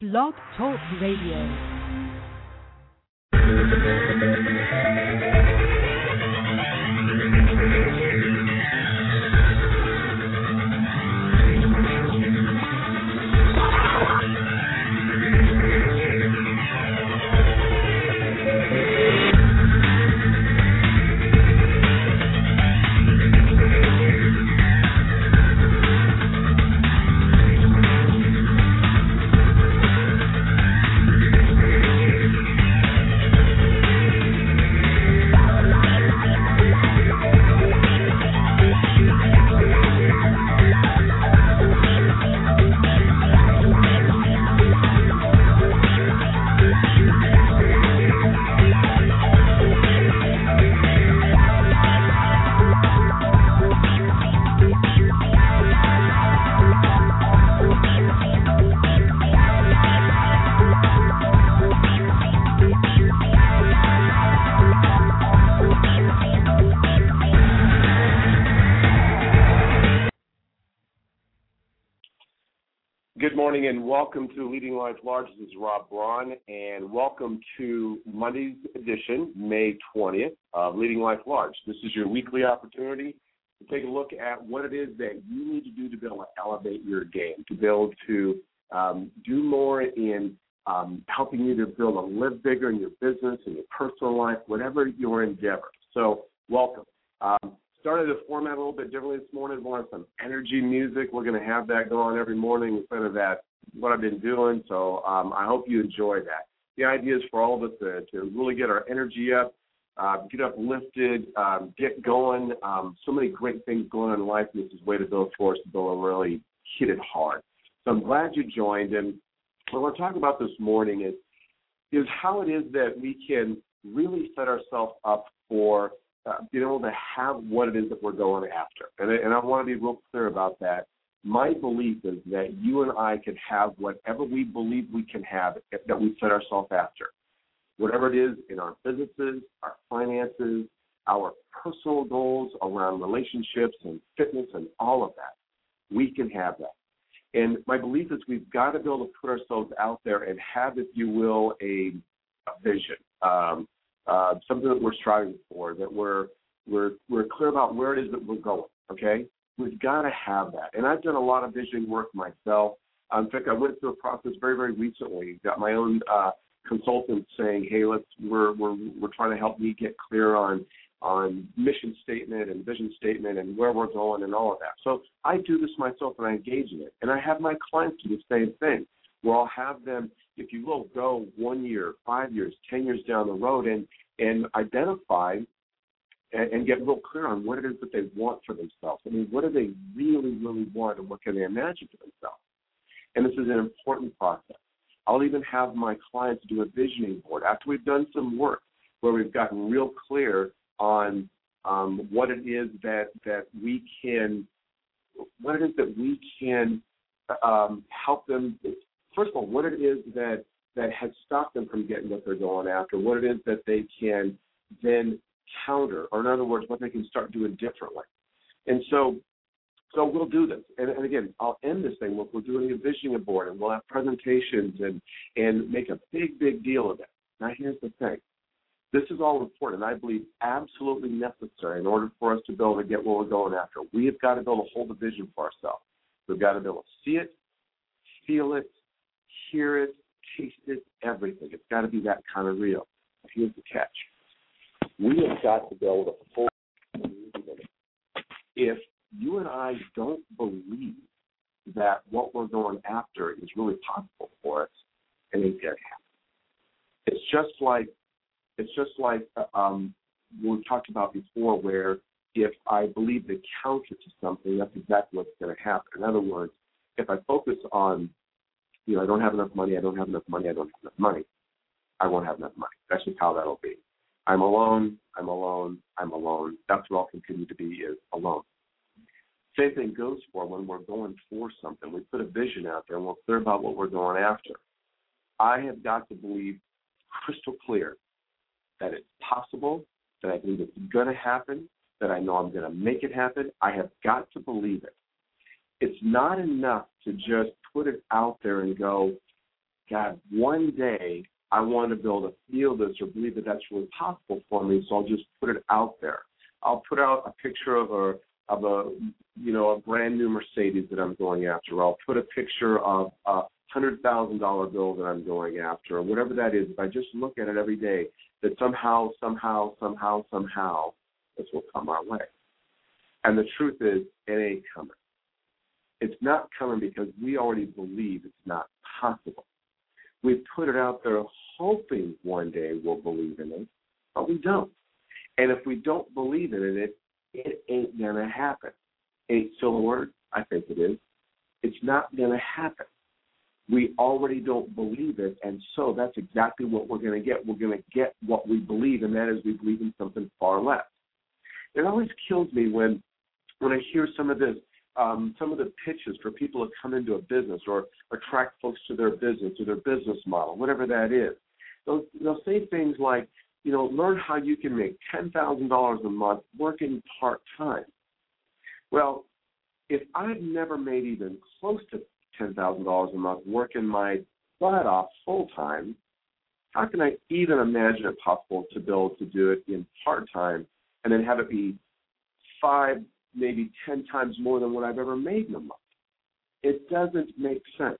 Blog Talk Radio. Morning and welcome to Leading Life Large. This is Robb Braun, and welcome to Monday's edition, May 20th, of Leading Life Large. This is your weekly opportunity to take a look at what it is that you need to do to be able to elevate your game, to be able to um, do more in um, helping you to build a live bigger in your business, in your personal life, whatever your endeavor. So, welcome. Um, started the format a little bit differently this morning. Want some energy music. We're going to have that go on every morning instead of that what I've been doing. So um, I hope you enjoy that. The idea is for all of us to, to really get our energy up, uh, get uplifted, um, get going. Um, so many great things going on in life. This is way to build towards to build and really hit it hard. So I'm glad you joined. And what we're talking about this morning is is how it is that we can really set ourselves up for uh, being able to have what it is that we're going after. And, and I want to be real clear about that. My belief is that you and I can have whatever we believe we can have that we set ourselves after. Whatever it is in our businesses, our finances, our personal goals around relationships and fitness and all of that, we can have that. And my belief is we've got to be able to put ourselves out there and have, if you will, a, a vision. Um, uh, something that we're striving for, that we're we're we're clear about where it is that we're going. Okay, we've got to have that. And I've done a lot of vision work myself. In fact, I went through a process very very recently. Got my own uh, consultant saying, "Hey, let's we're we're we're trying to help me get clear on." on mission statement and vision statement and where we're going and all of that. So I do this myself and I engage in it. And I have my clients do the same thing where I'll have them if you will, go one year, five years, ten years down the road and and identify and, and get real clear on what it is that they want for themselves. I mean, what do they really, really want and what can they imagine for themselves? And this is an important process. I'll even have my clients do a visioning board after we've done some work where we've gotten real clear on um, what it is that that we can, what it is that we can um, help them first of all, what it is that that has stopped them from getting what they're going after, what it is that they can then counter, or in other words, what they can start doing differently. And so, so we'll do this. And, and again, I'll end this thing with we're doing a visioning board, and we'll have presentations and and make a big, big deal of it. Now, here's the thing. This is all important, I believe absolutely necessary in order for us to be able to get what we're going after. We have got to be able to hold a vision for ourselves. We've got to be able to see it, feel it, hear it, taste it, everything. It's got to be that kind of real. Here's the catch. We have got to be able to fully if you and I don't believe that what we're going after is really possible for us, and it ain't gonna happen. It's just like it's just like um, we talked about before, where if I believe the counter to something, that's exactly what's going to happen. In other words, if I focus on you know, I don't have enough money, I don't have enough money, I don't have enough money, I won't have enough money. That's just how that'll be. I'm alone, I'm alone, I'm alone. That's what I'll continue to be is alone. Same thing goes for when we're going for something. We put a vision out there and we're clear about what we're going after. I have got to believe crystal clear that it's possible, that I believe it's going to happen, that I know I'm going to make it happen. I have got to believe it. It's not enough to just put it out there and go, God, one day I want to be able to feel this or believe that that's really possible for me, so I'll just put it out there. I'll put out a picture of a of a you know a brand new Mercedes that I'm going after. I'll put a picture of a hundred thousand dollar bill that I'm going after, or whatever that is. If I just look at it every day, that somehow, somehow, somehow, somehow, this will come our way. And the truth is, it ain't coming. It's not coming because we already believe it's not possible. We put it out there hoping one day we'll believe in it, but we don't. And if we don't believe in it, it ain't gonna happen. Ain't still a word? I think it is. It's not gonna happen. We already don't believe it, and so that's exactly what we're gonna get. We're gonna get what we believe, and that is we believe in something far less. It always kills me when when I hear some of this, um, some of the pitches for people to come into a business or attract folks to their business or their business model, whatever that is. They'll, they'll say things like, you know, learn how you can make ten thousand dollars a month working part time. Well, if I've never made even close to ten thousand dollars a month working my butt off full time, how can I even imagine it possible to able to do it in part time and then have it be five, maybe ten times more than what I've ever made in a month? It doesn't make sense.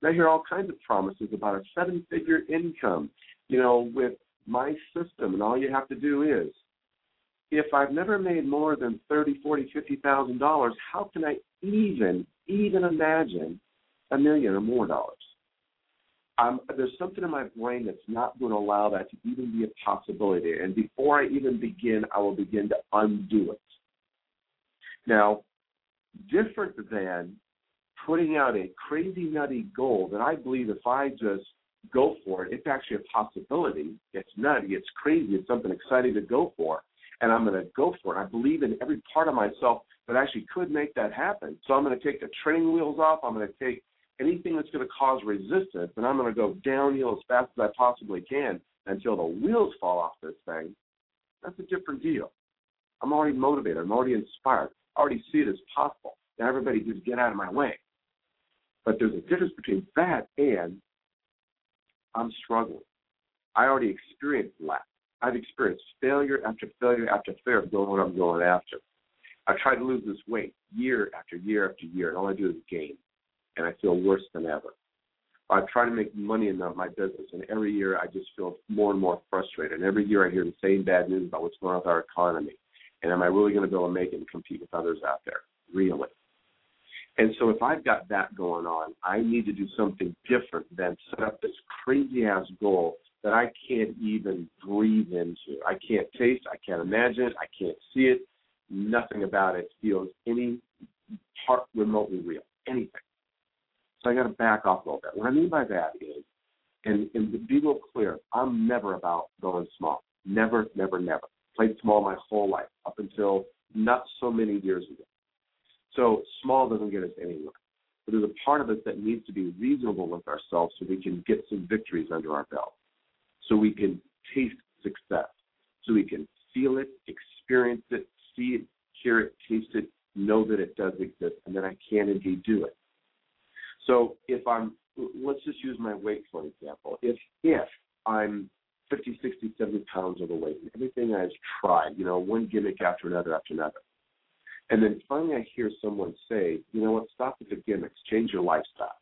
And I hear all kinds of promises about a seven figure income, you know, with my system, and all you have to do is, if I've never made more than thirty, forty, fifty thousand dollars, how can I even, even imagine a million or more dollars? Um, there's something in my brain that's not going to allow that to even be a possibility. And before I even begin, I will begin to undo it. Now, different than putting out a crazy nutty goal that I believe if I just go for it. It's actually a possibility. It's nutty. It's crazy. It's something exciting to go for. And I'm going to go for it. I believe in every part of myself that actually could make that happen. So I'm going to take the training wheels off. I'm going to take anything that's going to cause resistance, and I'm going to go downhill as fast as I possibly can until the wheels fall off this thing. That's a different deal. I'm already motivated. I'm already inspired. I already see it as possible. Now everybody just get out of my way. But there's a difference between that and I'm struggling. I already experienced lack. I've experienced failure after failure after failure of doing what I'm going after. I've tried to lose this weight year after year after year, and all I do is gain, and I feel worse than ever. I've tried to make money in my business, and every year I just feel more and more frustrated. And every year I hear the same bad news about what's going on with our economy. And am I really going to be able to make it and compete with others out there? Really? And so if I've got that going on, I need to do something different than set up this crazy ass goal that I can't even breathe into. I can't taste, I can't imagine it, I can't see it. Nothing about it feels any part remotely real. Anything. So I gotta back off a little bit. What I mean by that is and, and to be real clear, I'm never about going small. Never, never, never. Played small my whole life up until not so many years ago. So small doesn't get us anywhere. But there's a part of us that needs to be reasonable with ourselves so we can get some victories under our belt. So we can taste success. So we can feel it, experience it, see it, hear it, taste it, know that it does exist, and that I can indeed do it. So if I'm, let's just use my weight for example. If if I'm 50, 60, 70 pounds overweight, and everything I've tried, you know, one gimmick after another after another, and then finally, I hear someone say, you know what, stop with the gimmicks, change your lifestyle.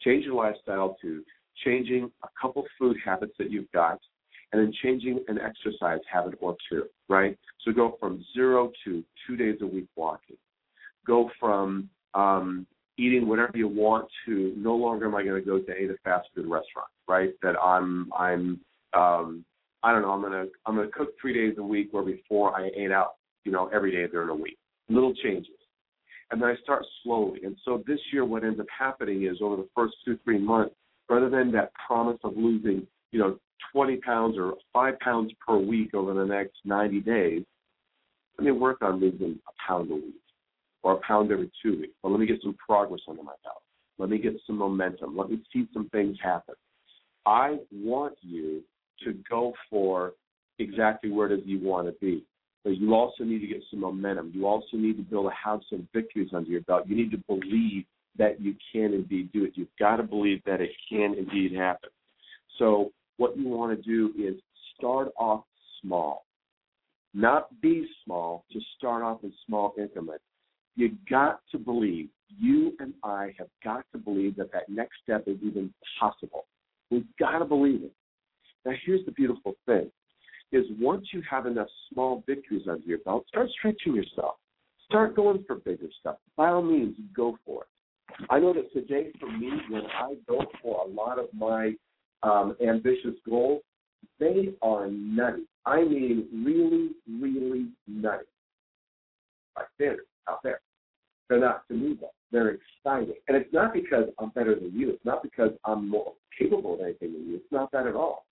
Change your lifestyle to changing a couple food habits that you've got and then changing an exercise habit or two, right? So go from zero to two days a week walking. Go from um, eating whatever you want to no longer am I going to go to a fast food restaurant, right? That I'm I'm um, I don't know I'm gonna I'm gonna cook three days a week where before I ate out you know every day during a week little changes. And then I start slowly. And so this year, what ends up happening is over the first two, three months, rather than that promise of losing, you know, 20 pounds or five pounds per week over the next 90 days, let me work on losing a pound a week or a pound every two weeks. But let me get some progress under my belt. Let me get some momentum. Let me see some things happen. I want you to go for exactly where is you want to be. But you also need to get some momentum. You also need to be able to have some victories under your belt. You need to believe that you can indeed do it. You've got to believe that it can indeed happen. So, what you want to do is start off small. Not be small, just start off in small increments. You got to believe, you and I have got to believe that that next step is even possible. We've got to believe it. Now, here's the beautiful thing is once you have enough small victories under your belt, start stretching yourself. Start going for bigger stuff. By all means, go for it. I know that today for me, when I go for a lot of my um, ambitious goals, they are nutty. I mean, really, really nutty. By standards out there. They're not to me, though. They're exciting. And it's not because I'm better than you. It's not because I'm more capable of anything than you. It's not that at all.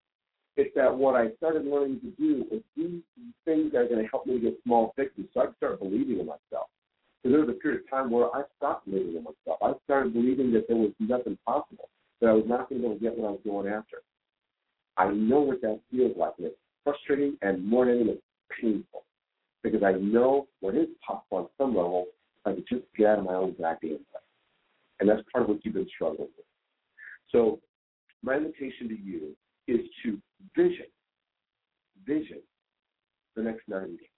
It's that what I started learning to do is these things that are going to help me get small fixes. So I start believing in myself. So there was a period of time where I stopped believing in myself. I started believing that there was nothing possible, that I was not going to get what I was going after. I know what that feels like, and it's frustrating and more than anything, it's painful because I know what is possible on some level I could just get out of my own back end. And that's part of what you've been struggling with. So my invitation to you is to vision, vision the next 90 days,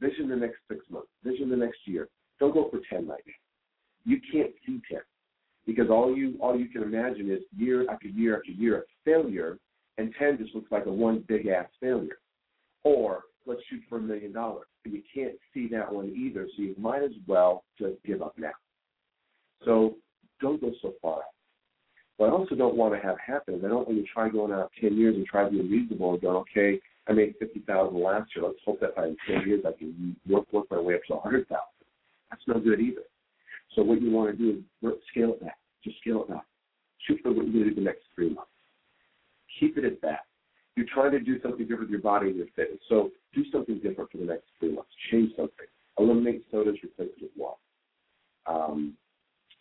vision the next six months, vision the next year. Don't go for 10 right now. You can't see 10 because all you all you can imagine is year after year after year of failure, and 10 just looks like a one big ass failure. Or let's shoot for a million dollars. But you can't see that one either, so you might as well just give up now. So don't go so far out. What I also don't want to have happen I don't want to try going out 10 years and try to be reasonable and going, okay, I made 50000 last year. Let's hope that by 10 years I can work, work my way up to 100000 That's no good either. So what you want to do is scale it back. Just scale it back. Shoot for what you're going to do the next three months. Keep it at that. You're trying to do something different with your body and your fitness. So do something different for the next three months. Change something. Eliminate sodas, replace it with water. Um,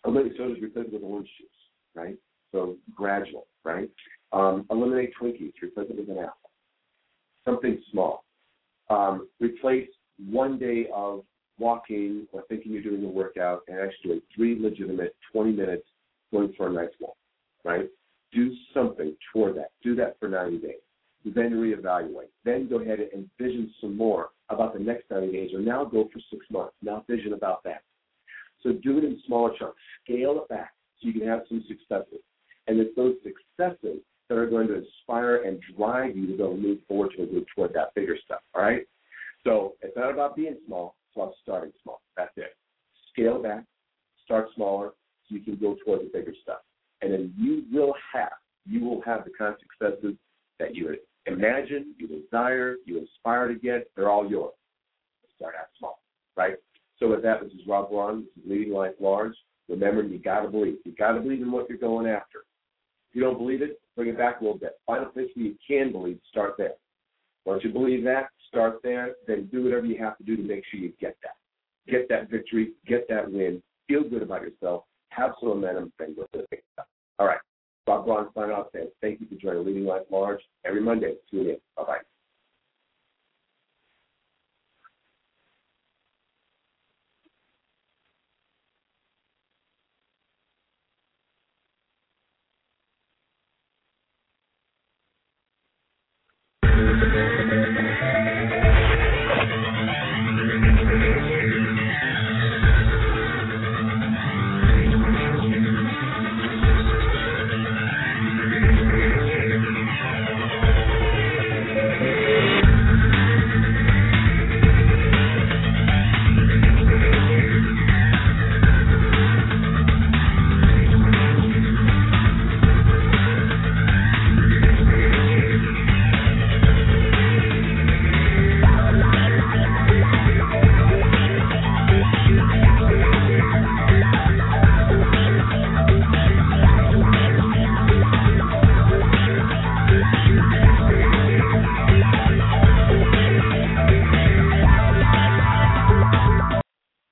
eliminate sodas, replace it with orange juice, right? So gradual, right? Um, eliminate Twinkies, replace it with an apple. Something small. Um, replace one day of walking or thinking you're doing a workout and actually doing three legitimate 20 minutes going for a nice walk, right? Do something toward that. Do that for 90 days. Then reevaluate. Then go ahead and vision some more about the next 90 days, or now go for six months. Now vision about that. So do it in smaller chunks. Scale it back so you can have some successes. And it's those successes that are going to inspire and drive you to go move forward to move toward that bigger stuff. All right. So it's not about being small, it's about starting small. That's it. Scale back, start smaller, so you can go toward the bigger stuff. And then you will have, you will have the kind of successes that you imagine, you desire, you aspire to get. They're all yours. Start out small, right? So with that, this is Robb Braun. This is Leading Life Large. Remember, you got to believe. You got to believe in what you're going after. If you don't believe it, bring it back a little bit. Find a place where you can believe. Start there. Once you believe that, start there. Then do whatever you have to do to make sure you get that. Get that victory. Get that win. Feel good about yourself. Have some momentum. Then go to the big stuff. All right. Robb Braun signing off saying thank you for joining Leading Life Large every Monday. Tune in. Bye bye.